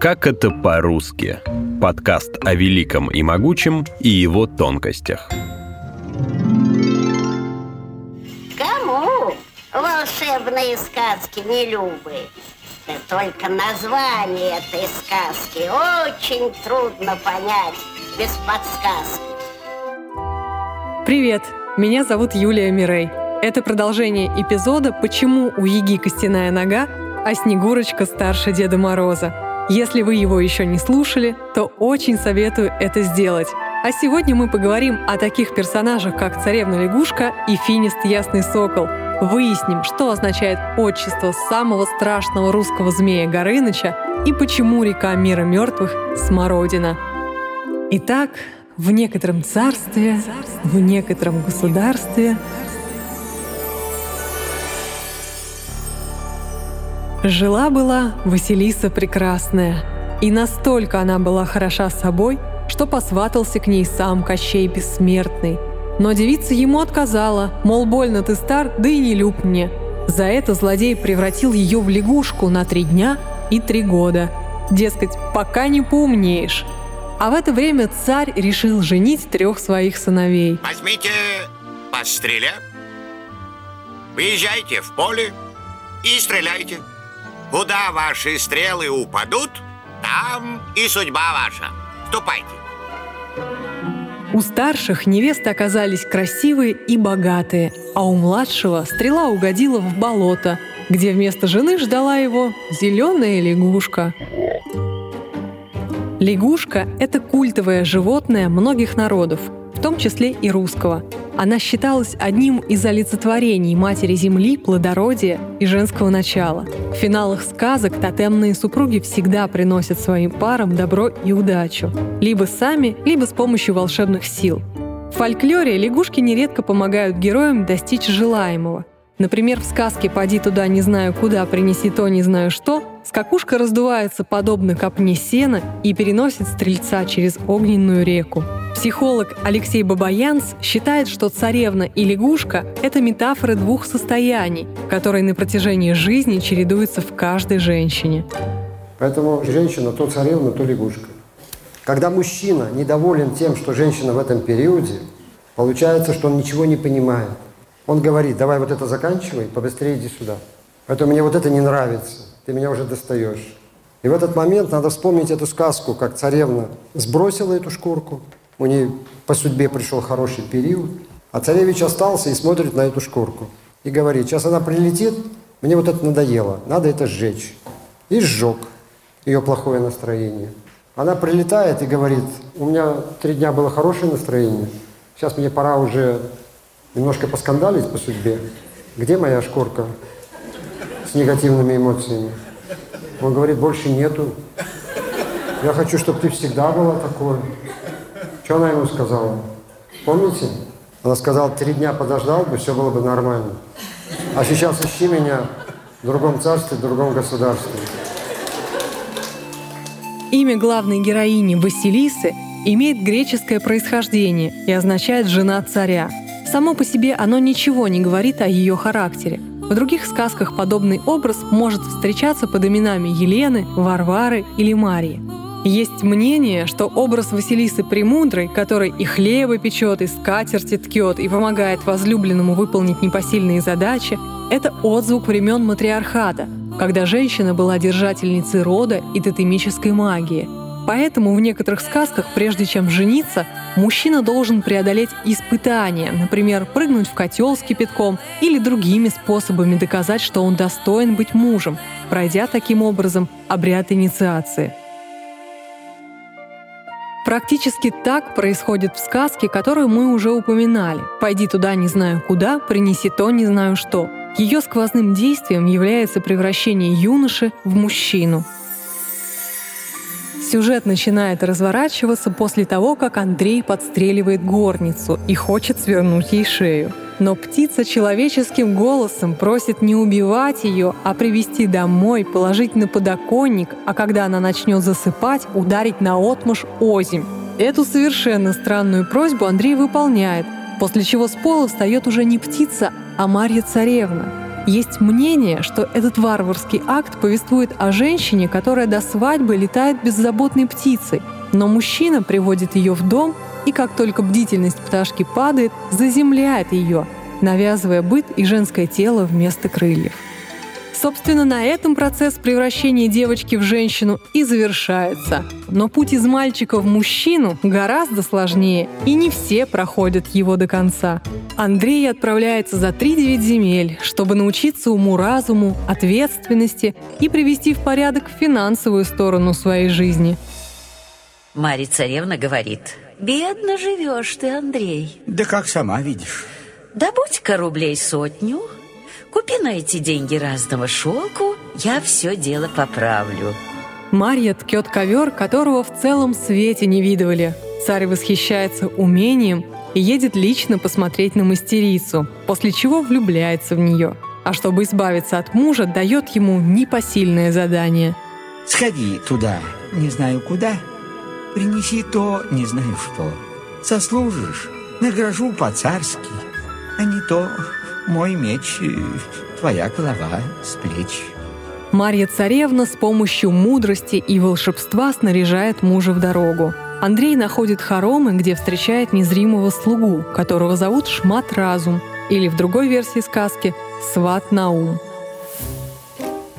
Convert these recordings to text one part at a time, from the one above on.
Как это по-русски? Подкаст о великом и могучем и его тонкостях. Кому волшебные сказки не любы? Да только название этой сказки очень трудно понять без подсказки. Привет, меня зовут Юлия Мирей. Это продолжение эпизода «Почему у Яги костяная нога, а Снегурочка старше Деда Мороза». Если вы его еще не слушали, то очень советую это сделать. А сегодня мы поговорим о таких персонажах, как царевна-лягушка и финист Ясный Сокол. Выясним, что означает отчество самого страшного русского змея Горыныча и почему река мира мертвых — Смородина. Итак, в некотором царстве, в некотором государстве Жила-была Василиса Прекрасная, и настолько она была хороша собой, что посватался к ней сам Кощей Бессмертный. Но девица ему отказала, мол, больно ты стар, да и не люб мне. За это злодей превратил ее в лягушку на три дня и три года. Дескать, пока не поумнеешь. А в это время царь решил женить трех своих сыновей. Возьмите постреля, выезжайте в поле и стреляйте. Куда ваши стрелы упадут, там и судьба ваша. Ступайте. У старших невесты оказались красивые и богатые, а у младшего стрела угодила в болото, где вместо жены ждала его зеленая лягушка. Лягушка – это культовое животное многих народов, в том числе и русского. Она считалась одним из олицетворений матери Земли, плодородия и женского начала. В финалах сказок тотемные супруги всегда приносят своим парам добро и удачу. Либо сами, либо с помощью волшебных сил. В фольклоре лягушки нередко помогают героям достичь желаемого – Например, в сказке «Поди туда, не знаю куда, принеси то, не знаю что» скакушка раздувается подобно копне сена и переносит стрельца через огненную реку. Психолог Алексей Бабаянс считает, что царевна и лягушка — это метафоры двух состояний, которые на протяжении жизни чередуются в каждой женщине. Поэтому женщина то царевна, то лягушка. Когда мужчина недоволен тем, что женщина в этом периоде, получается, что он ничего не понимает. Он говорит, давай вот это заканчивай, побыстрее иди сюда. Поэтому мне вот это не нравится, ты меня уже достаешь. И в этот момент надо вспомнить эту сказку, как царевна сбросила эту шкурку, у нее по судьбе пришел хороший период, а царевич остался и смотрит на эту шкурку. И говорит, сейчас она прилетит, мне вот это надоело, надо это сжечь. И сжег ее плохое настроение. Она прилетает и говорит, у меня три дня было хорошее настроение, сейчас мне пора уже немножко поскандалить по судьбе. Где моя шкурка с негативными эмоциями? Он говорит, больше нету. Я хочу, чтобы ты всегда была такой. Что она ему сказала? Помните? Она сказала, три дня подождал бы, все было бы нормально. А сейчас ищи меня в другом царстве, в другом государстве. Имя главной героини Василисы имеет греческое происхождение и означает «жена царя». Само по себе оно ничего не говорит о ее характере. В других сказках подобный образ может встречаться под именами Елены, Варвары или Марии. Есть мнение, что образ Василисы Премудрой, который и хлеба печет, и скатерти ткет, и помогает возлюбленному выполнить непосильные задачи, это отзвук времен матриархата, когда женщина была держательницей рода и тотемической магии – Поэтому в некоторых сказках, прежде чем жениться, мужчина должен преодолеть испытания, например, прыгнуть в котел с кипятком или другими способами доказать, что он достоин быть мужем, пройдя таким образом обряд инициации. Практически так происходит в сказке, которую мы уже упоминали. «Пойди туда не знаю куда, принеси то не знаю что». Ее сквозным действием является превращение юноши в мужчину – Сюжет начинает разворачиваться после того, как Андрей подстреливает горницу и хочет свернуть ей шею. Но птица человеческим голосом просит не убивать ее, а привести домой, положить на подоконник, а когда она начнет засыпать, ударить на отмуж озимь. Эту совершенно странную просьбу Андрей выполняет, после чего с пола встает уже не птица, а Марья Царевна. Есть мнение, что этот варварский акт повествует о женщине, которая до свадьбы летает беззаботной птицей, но мужчина приводит ее в дом и как только бдительность пташки падает, заземляет ее, навязывая быт и женское тело вместо крыльев. Собственно, на этом процесс превращения девочки в женщину и завершается. Но путь из мальчика в мужчину гораздо сложнее, и не все проходят его до конца. Андрей отправляется за 3-9 земель, чтобы научиться уму-разуму, ответственности и привести в порядок финансовую сторону своей жизни. Марья царевна говорит, «Бедно живешь ты, Андрей». Да как сама видишь. Добудь-ка рублей сотню, Купи на эти деньги разного шелку, я все дело поправлю. Марья ткет ковер, которого в целом свете не видывали. Царь восхищается умением и едет лично посмотреть на мастерицу, после чего влюбляется в нее. А чтобы избавиться от мужа, дает ему непосильное задание. Сходи туда, не знаю куда, принеси то, не знаю что. Сослужишь, награжу по-царски, а не то мой меч, твоя голова с плеч. Марья Царевна с помощью мудрости и волшебства снаряжает мужа в дорогу. Андрей находит хоромы, где встречает незримого слугу, которого зовут Шмат Разум, или в другой версии сказки Сват Наум.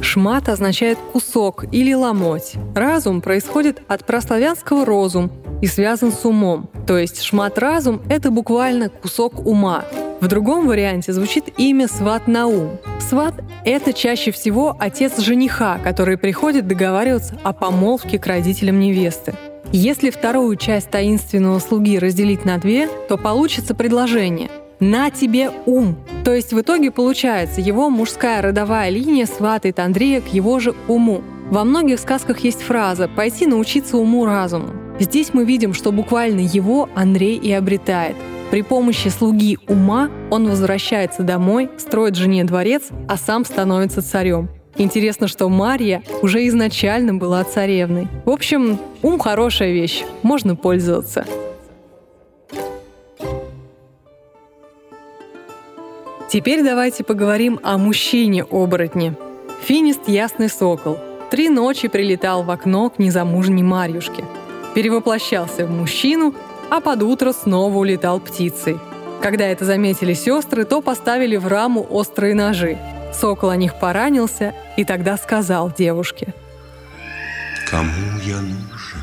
Шмат означает кусок или ломоть. Разум происходит от прославянского розум и связан с умом. То есть шмат разум — это буквально кусок ума. В другом варианте звучит имя Сват Наум. Сват — это чаще всего отец жениха, который приходит договариваться о помолвке к родителям невесты. Если вторую часть таинственного слуги разделить на две, то получится предложение «на тебе ум». То есть в итоге получается, его мужская родовая линия сватает Андрея к его же уму. Во многих сказках есть фраза «пойти научиться уму-разуму». Здесь мы видим, что буквально его Андрей и обретает – при помощи слуги ума он возвращается домой, строит жене дворец, а сам становится царем. Интересно, что Мария уже изначально была царевной. В общем, ум хорошая вещь, можно пользоваться. Теперь давайте поговорим о мужчине-оборотне. Финист – ясный сокол. Три ночи прилетал в окно к незамужней Марьюшке. Перевоплощался в мужчину а под утро снова улетал птицей. Когда это заметили сестры, то поставили в раму острые ножи. Сокол о них поранился и тогда сказал девушке. «Кому я нужен,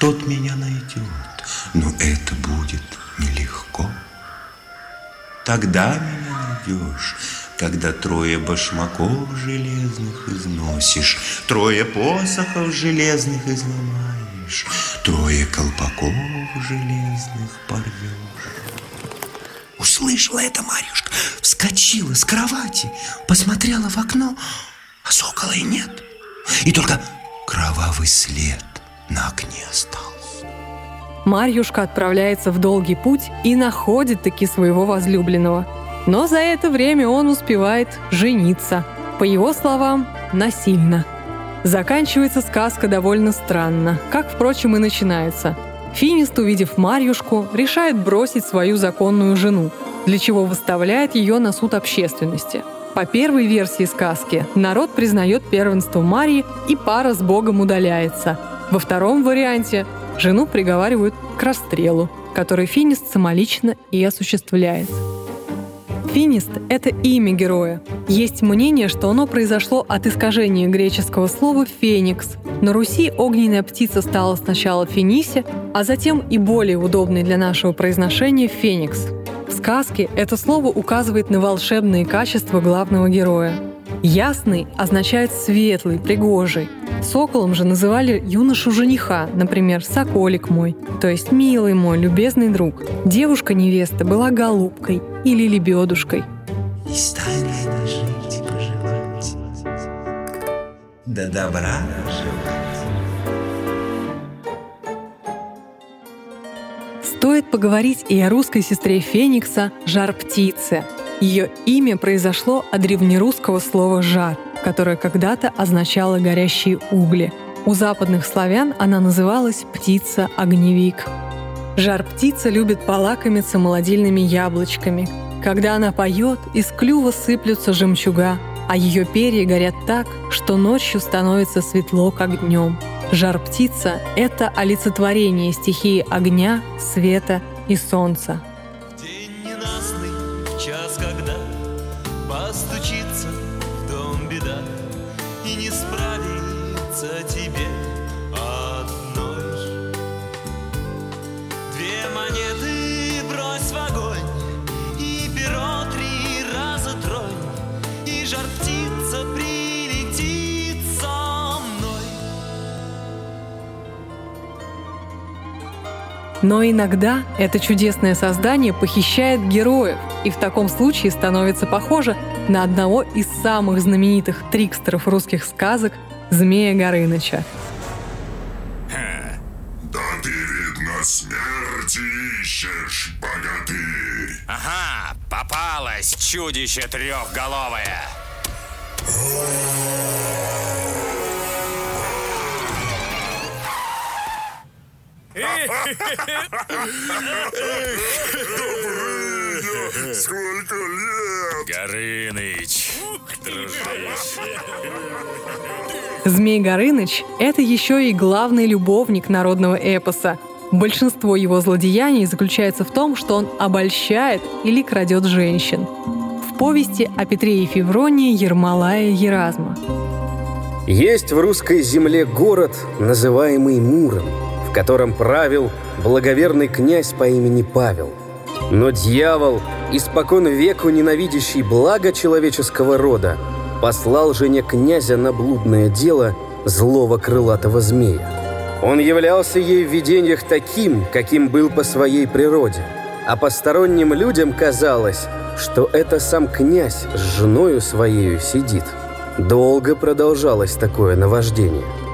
тот меня найдет, но это будет нелегко. Тогда меня найдешь, когда трое башмаков железных износишь, трое посохов железных изломаешь, трое колпаков железных порвешь. Услышала это Марьюшка, вскочила с кровати, посмотрела в окно, а сокола и нет. И только кровавый след на окне остался. Марьюшка отправляется в долгий путь и находит таки своего возлюбленного. Но за это время он успевает жениться. По его словам, насильно – Заканчивается сказка довольно странно, как, впрочем, и начинается. Финист, увидев Марьюшку, решает бросить свою законную жену, для чего выставляет ее на суд общественности. По первой версии сказки народ признает первенство Марии и пара с Богом удаляется. Во втором варианте жену приговаривают к расстрелу, который Финист самолично и осуществляет. Финист — это имя героя. Есть мнение, что оно произошло от искажения греческого слова «феникс». На Руси огненная птица стала сначала финисе, а затем и более удобной для нашего произношения «феникс». В сказке это слово указывает на волшебные качества главного героя. Ясный означает светлый, пригожий. Соколом же называли юношу жениха, например, «соколик мой», то есть «милый мой, любезный друг». Девушка-невеста была голубкой или лебедушкой. И стали жить поживать, до добра. Стоит поговорить и о русской сестре Феникса Жар-птице – ее имя произошло от древнерусского слова «жар», которое когда-то означало «горящие угли». У западных славян она называлась «птица-огневик». Жар-птица любит полакомиться молодильными яблочками. Когда она поет, из клюва сыплются жемчуга, а ее перья горят так, что ночью становится светло, как днем. Жар-птица — это олицетворение стихии огня, света и солнца. И не справится Но иногда это чудесное создание похищает героев и в таком случае становится похоже на одного из самых знаменитых трикстеров русских сказок Змея Горыныча. Да ты, видно, смерти ищешь, богатырь. Ага, попалось чудище трехголовое. Добрыня, сколько лет! Горыныч, дружище. Змей Горыныч – это еще и главный любовник народного эпоса. Большинство его злодеяний заключается в том, что он обольщает или крадет женщин. В повести о Петре и Февронии Ермолая Еразма. Есть в русской земле город, называемый Муром, в котором правил благоверный князь по имени Павел. Но дьявол, испокон веку ненавидящий благо человеческого рода, послал жене князя на блудное дело злого крылатого змея. Он являлся ей в видениях таким, каким был по своей природе, а посторонним людям казалось, что это сам князь с женою своею сидит. Долго продолжалось такое наваждение.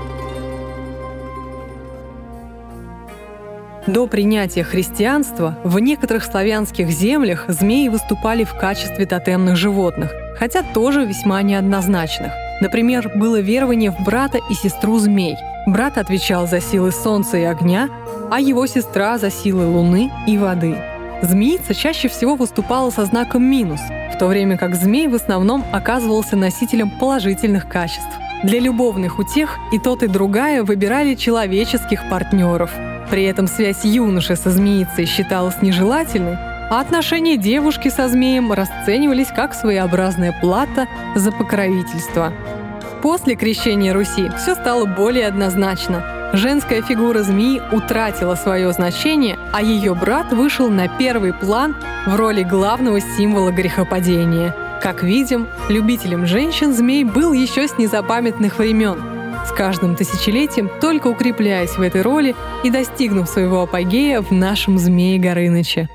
До принятия христианства в некоторых славянских землях змеи выступали в качестве тотемных животных, хотя тоже весьма неоднозначных. Например, было верование в брата и сестру змей. Брат отвечал за силы солнца и огня, а его сестра за силы луны и воды. Змеица чаще всего выступала со знаком минус, в то время как змей в основном оказывался носителем положительных качеств. Для любовных утех и тот, и другая выбирали человеческих партнеров. При этом связь юноши со змеицей считалась нежелательной, а отношения девушки со змеем расценивались как своеобразная плата за покровительство. После крещения Руси все стало более однозначно. Женская фигура змеи утратила свое значение, а ее брат вышел на первый план в роли главного символа грехопадения. Как видим, любителем женщин змей был еще с незапамятных времен, с каждым тысячелетием только укрепляясь в этой роли и достигнув своего апогея в нашем Змее Горыныче.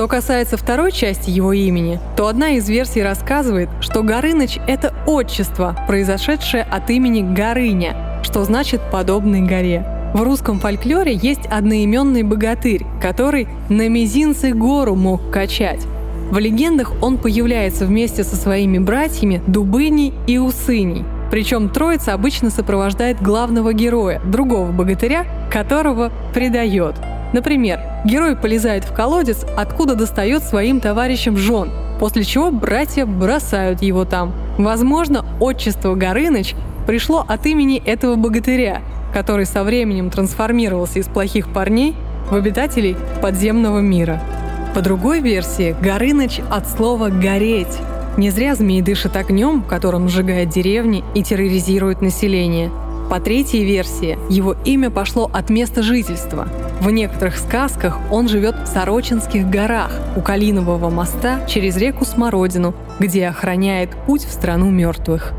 Что касается второй части его имени, то одна из версий рассказывает, что Горыныч — это отчество, произошедшее от имени Горыня, что значит «подобный горе». В русском фольклоре есть одноименный богатырь, который на мизинце гору мог качать. В легендах он появляется вместе со своими братьями Дубыней и Усыней. Причем троица обычно сопровождает главного героя, другого богатыря, которого предает. Например, герой полезает в колодец, откуда достает своим товарищам жен, после чего братья бросают его там. Возможно, отчество Горыныч пришло от имени этого богатыря, который со временем трансформировался из плохих парней в обитателей подземного мира. По другой версии, Горыныч от слова «гореть». Не зря змей дышит огнем, которым сжигает деревни и терроризирует население. По третьей версии, его имя пошло от места жительства. В некоторых сказках он живет в Сорочинских горах у Калинового моста через реку Смородину, где охраняет путь в страну мертвых.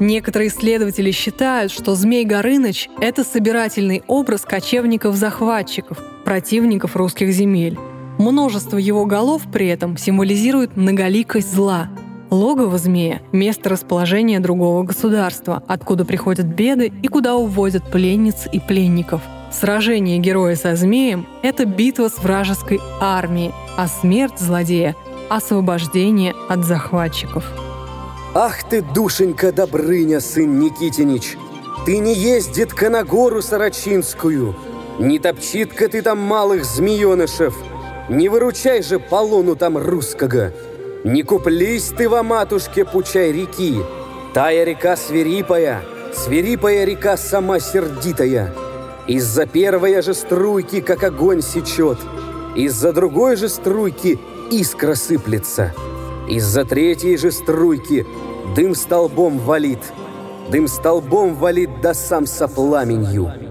Некоторые исследователи считают, что Змей Горыныч – это собирательный образ кочевников-захватчиков, противников русских земель. Множество его голов при этом символизирует многоликость зла. Логово змея – место расположения другого государства, откуда приходят беды и куда увозят пленниц и пленников. Сражение героя со змеем – это битва с вражеской армией, а смерть злодея – освобождение от захватчиков. Ах ты, душенька Добрыня, сын Никитинич! Ты не ездит-ка на гору Сорочинскую, не топчит-ка ты там малых змеенышев, не выручай же полону там русского. Не куплись ты во матушке пучай реки, Тая река свирипая, свирипая река сама сердитая. Из-за первой же струйки, как огонь сечет, Из-за другой же струйки искра сыплется, Из-за третьей же струйки дым столбом валит, Дым столбом валит да сам со пламенью.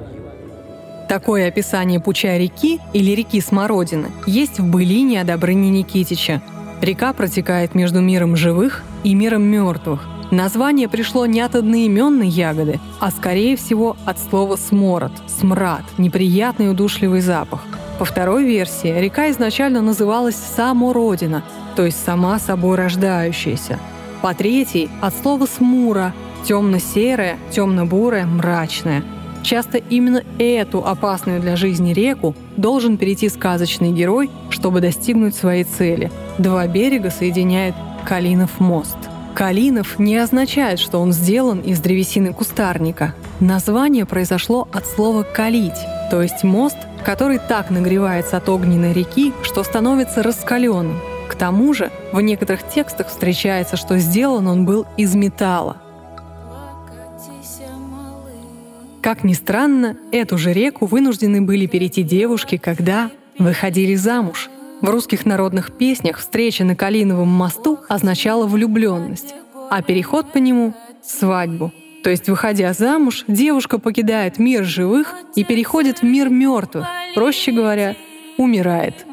Такое описание Пуча реки или реки Смородины есть в былине о Добрыне Никитича. Река протекает между миром живых и миром мертвых. Название пришло не от одноименной ягоды, а скорее всего от слова «смород», «смрад», неприятный удушливый запах. По второй версии, река изначально называлась Самородина, то есть сама собой рождающаяся. По третьей – от слова «смура», темно-серая, темно-бурая, мрачная. Часто именно эту опасную для жизни реку должен перейти сказочный герой, чтобы достигнуть своей цели. Два берега соединяет Калинов мост – Калинов не означает, что он сделан из древесины кустарника. Название произошло от слова «калить», то есть мост, который так нагревается от огненной реки, что становится раскаленным. К тому же в некоторых текстах встречается, что сделан он был из металла. Как ни странно, эту же реку вынуждены были перейти девушки, когда выходили замуж. В русских народных песнях встреча на Калиновом мосту означала влюбленность, а переход по нему — свадьбу. То есть, выходя замуж, девушка покидает мир живых и переходит в мир мертвых, проще говоря, умирает.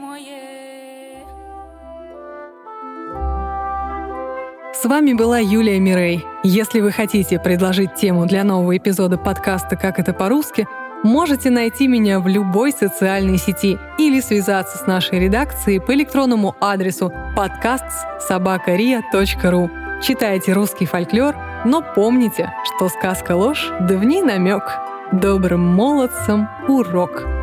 С вами была Юлия Мирей. Если вы хотите предложить тему для нового эпизода подкаста «Как это по-русски», Можете найти меня в любой социальной сети или связаться с нашей редакцией по электронному адресу подкастсобакария.ру. Читайте русский фольклор, но помните, что сказка ложь, да в ней намек. Добрым молодцам урок!